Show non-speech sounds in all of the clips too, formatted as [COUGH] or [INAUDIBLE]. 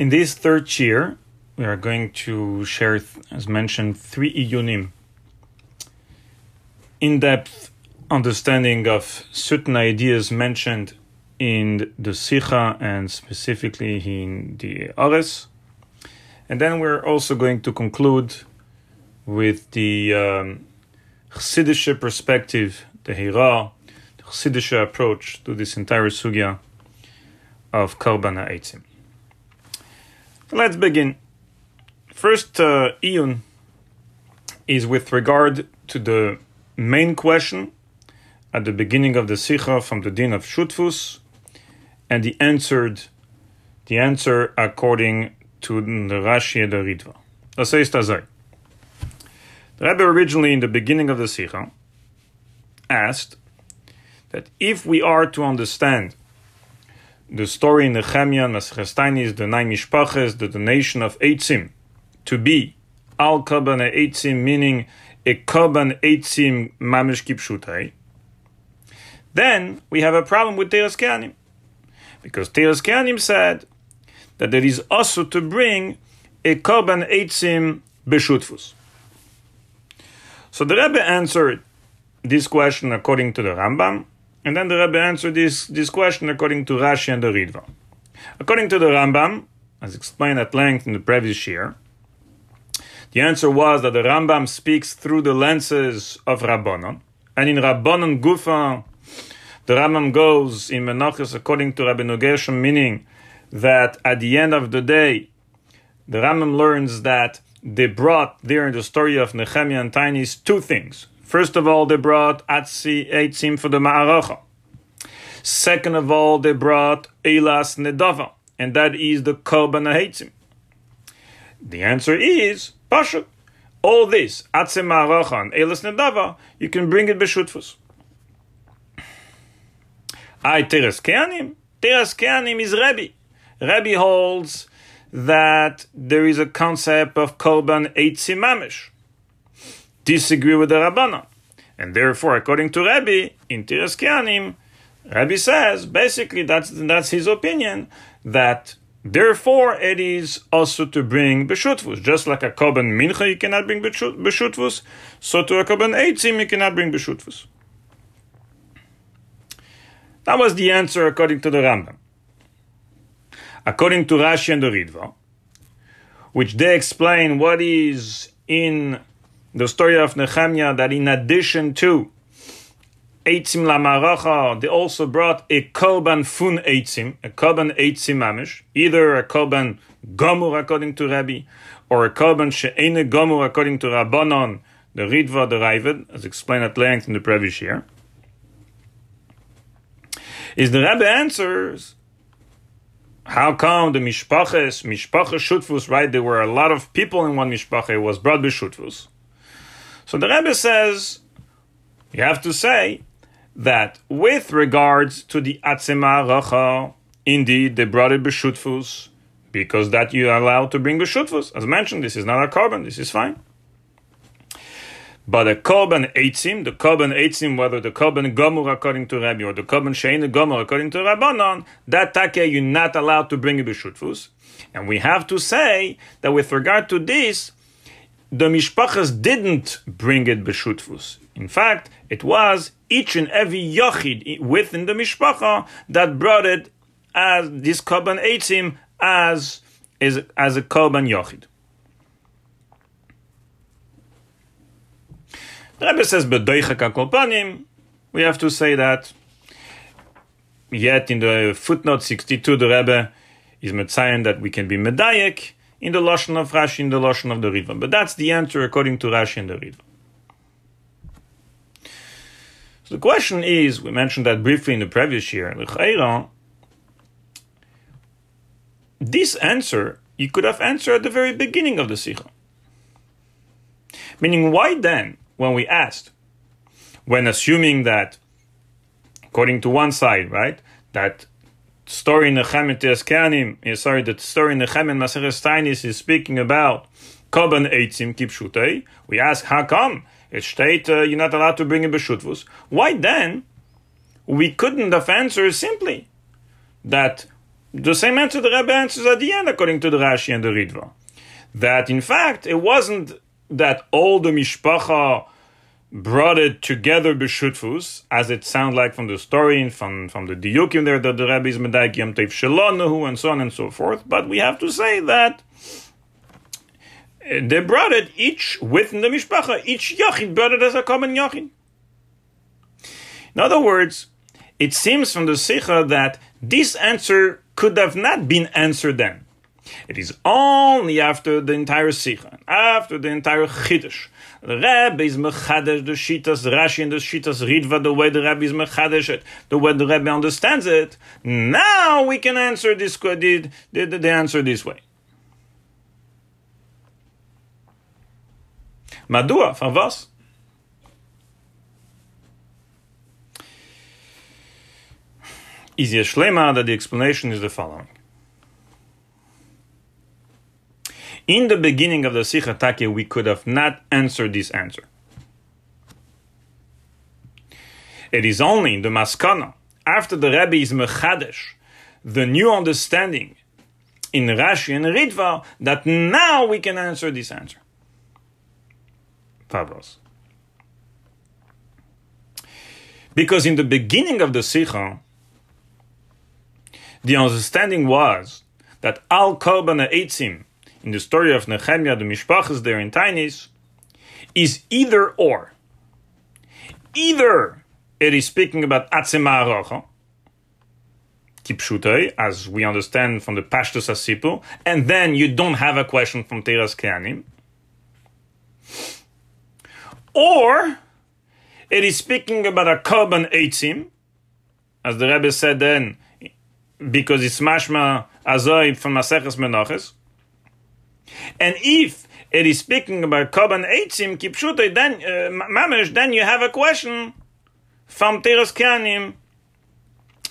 In this third year, we are going to share, as mentioned, three iyunim. In-depth understanding of certain ideas mentioned in the Sicha and specifically in the Ares. And then we're also going to conclude with the um, perspective, the Hira, the Chassidische approach to this entire sugya of Korban Haeitzim. Let's begin. First uh, iyun is with regard to the main question at the beginning of the Sicha from the din of Shutfus, and the answered the answer according to the Rashi and the Ritva. The Rebbe originally in the beginning of the Sicha asked that if we are to understand the story in the Chemian Masechestainis, the nine mishpaches, the donation of Eitzim, to be al kaban Eitzim, meaning a kaban Eitzim mamish kipshutai, then we have a problem with Teras Kehanim. Because Teras Kehanim said that there is also to bring a kaban Eitzim beshutfus. So the Rebbe answered this question according to the Rambam, and then the Rebbe answered this, this question according to Rashi and the Ritva. According to the Rambam, as explained at length in the previous year, the answer was that the Rambam speaks through the lenses of Rabbanon, and in Rabbanon Gufa, the Rambam goes in Menachos according to Rabbi Gershom, meaning that at the end of the day, the Rambam learns that they brought there in the story of Nehemiah and Tainis two things. First of all, they brought Atzi Eitzim for the Ma'aracha. Second of all, they brought Elas Nedava, and that is the Korban Eitzim. The answer is Pashut. All this, Atzi Ma'aracha and Elas Nedava, you can bring it Beshutfus. I Teres Keanim. Teres Keanim is Rebbe. Rebbe holds that there is a concept of Korban Eitzim Mamish disagree with the Rabbana. And therefore, according to Rabbi, in Tiras Kehanim, Rabbi says, basically, that's, that's his opinion, that therefore it is also to bring Beshutvus. Just like a Korban Mincha you cannot bring Beshutvus, so to a Korban Eitzim you cannot bring Beshutvus. That was the answer according to the Rambam. According to Rashi and the Ritva, which they explain what is in the story of Nehemiah that in addition to Eitzim Lamaracha, they also brought a Korban Fun Eitzim, a Korban Eitzim Mamish, either a Korban Gomur according to Rabbi, or a Korban She'ene Gomur according to Rabbanon, the Ritva, the as explained at length in the previous year. Is the Rebbe answers, how come the Mishpaches, Mishpache Shutfus, right? There were a lot of people in one Mishpache, it was brought by Shutfus. So the Rebbe says, you have to say that with regards to the Atzema Racha, indeed they brought it B'shutfus, because that you are allowed to bring B'shutfus. As mentioned, this is not a korban, this is fine. But a Korban Eitzim, the Korban Eitzim, whether the Korban Gomur according to Rabbi or the Korban Shein Gomur according to Rabbanon, that take you're not allowed to bring it B'shutfus. And we have to say that with regard to this, the mishpachas didn't bring it b'shutfus. In fact, it was each and every yachid within the mishpacha that brought it as this korban eitzim as as, as a korban yachid. The Rebbe says b'doichak kolpanim. We have to say that. Yet in the footnote sixty-two, the Rebbe is metzayin that we can be medayek in the Lashon of Rashi, in the Lashon of the Ritva. But that's the answer according to Rashi and the Ritva. So the question is, we mentioned that briefly in the previous year, this answer you could have answered at the very beginning of the Sicha. Meaning, why then, when we asked, when assuming that, according to one side, right, that story in Nechem Keanim, eh, sorry, the story in Nechem Maseres Tainis is speaking about Koban Eitzim Kipshutei. We ask, how come? It state uh, you're not allowed to bring a Beshutvus. Why then? We couldn't have answered simply that the same answer the Rebbe answers at the end, according to the Rashi and the Ritva. That in fact, it wasn't that all the Mishpacha brought it together b'shutfus, as it sounds like from the story and from, from the diyukim there that the Rebbe is medayik shelonahu and so on and so forth. But we have to say that they brought it each within the mishpacha. Each yachid brought it as a common yachid. In other words, it seems from the Sicha that this answer could have not been answered then. It is only after the entire Sicha, after the entire Chiddush. The Rebbe is Mechadesh, the Shitas Rashi and the Shitas Ritva, the way the Rebbe is Mechadesh it, the way the Rebbe understands it. Now we can answer this, the, the, the answer this way. Madua, van was? Easier Shlema that the explanation is the following. In the beginning of the Sicha Take, we could have not answered this answer. It is only in the Maskana, after the Rebbe is Mechadesh, the new understanding in Rashi and Ritva, that now we can answer this answer. Favos. Because in the beginning of the Sicha, the understanding was that Al Korban Eitzim, in the story of Nehemiah, the Mishpachas there in Tainis, is either or. Either it is speaking about Atzema Arocha, Kipshutei, as we understand from the Pashtus Asipu, and then you don't have a question from Teras Keanim. Or it is speaking about a Korban Eitzim, as the Rebbe said then, because it's mashma azoy from Maseches Menachos. And if it is speaking about Korban Eitzim then uh, mamish, then you have a question from Keanim.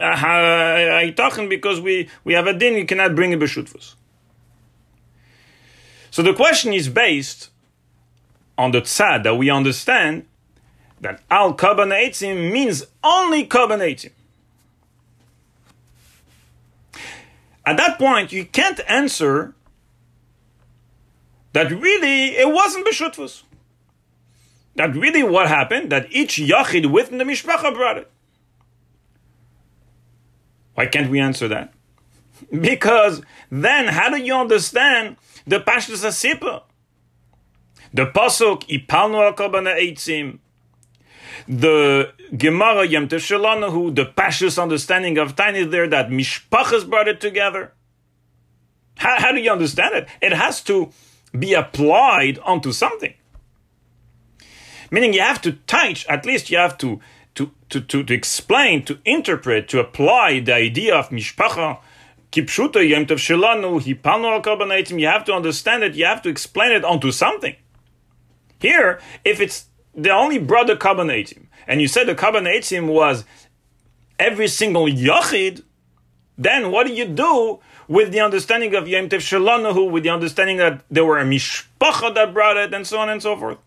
I talking because we, we have a din, you cannot bring a beshutfus. So the question is based on the tzad that we understand that al Korban Eitzim means only Korban Eitzim. At that point, you can't answer that really it wasn't Beshutfus. That really what happened, that each Yachid within the Mishpacha brought it. Why can't we answer that? [LAUGHS] Because then how do you understand the Pashtus Asipa? The Pasuk, Ipalnu al Kabana Eitzim, the Gemara Yem who the Pashtus understanding of Tiny there that Mishpachas brought it together. How, how do you understand it? It has to be applied onto something. Meaning you have to touch, at least you have to, to, to, to, to explain, to interpret, to apply the idea of Mishpacha, Kipshuta Yem Tov Shelanu, Hipanu al you have to understand it, you have to explain it onto something. Here, if it's the only brother Kabbanetim, and you said the Kabbanetim was every single Yachid, then what do you do with the understanding of Yom Tev with the understanding that there were a Mishpacha that brought it, and so on and so forth?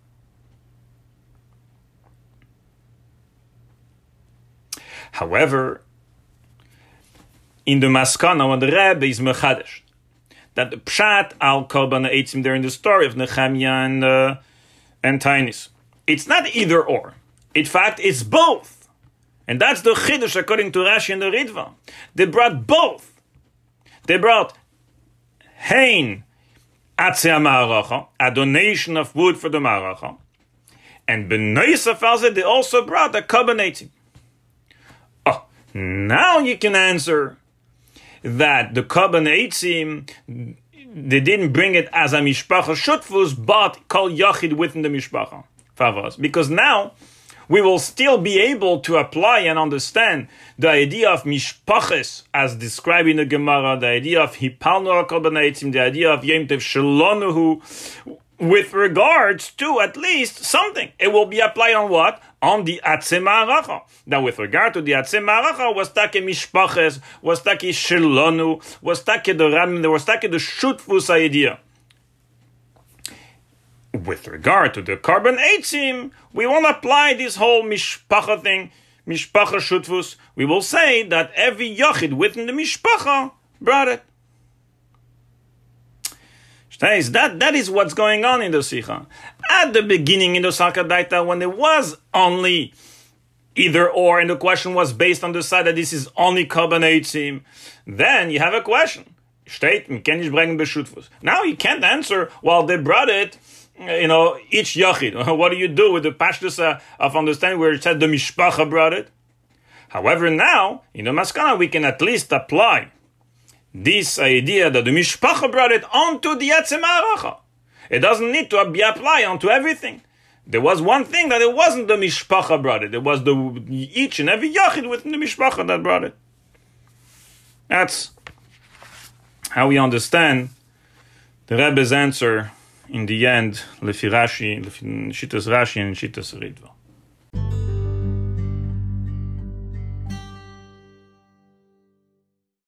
However, in the Maskana, when the Rebbe is Mechadesh, that the Pshat al Korban Eitzim there in the story of Nehemiah and, uh, and Tainis. It's not either or. In fact, it's both. And that's the Chiddush according to Rashi and the Ritva. They brought both. They brought Atzea Ma'aracha, a donation of wood for the Ma'aracha. And Benoisa Falzeh, they also brought a Kabbanetim. Oh, now you can answer that the Kabbanetim, they didn't bring it as a Mishpacha Shutfus, but called Yachid within the Mishpacha favos. Because now we will still be able to apply and understand the idea of mishpaches as described in the Gemara, the idea of hipalnu akobanaitim, the idea of yemtev shalonuhu, with regards to at least something. It will be applied on what? On the Atzemaracha. Now, with regard to the Atzemaracha, was take mishpaches, was take shalonu, was take the ram, was take the shutfus idea with regard to the korban Eitzim, we won't apply this whole mishpacha thing, mishpacha shutvus. We will say that every yachid within the mishpacha brought it. That, that is what's going on in the Sicha. At the beginning in the Sakadaita, when there was only either or, and the question was based on the side that this is only Kabbanetzim, then you have a question. Now you can't answer, well, they brought it, you know, each Yachid. [LAUGHS] What do you do with the Pashtus uh, of understanding where it said the Mishpacha brought it? However, now, in the Maskana, we can at least apply this idea that the mishpacha brought it onto the Yetzim It doesn't need to be applied onto everything. There was one thing that it wasn't the mishpacha brought it. It was the each and every yachid within the mishpacha that brought it. That's how we understand the Rebbe's answer in the end, Lefi Rashi, Shitas Rashi and Shitas Ritva.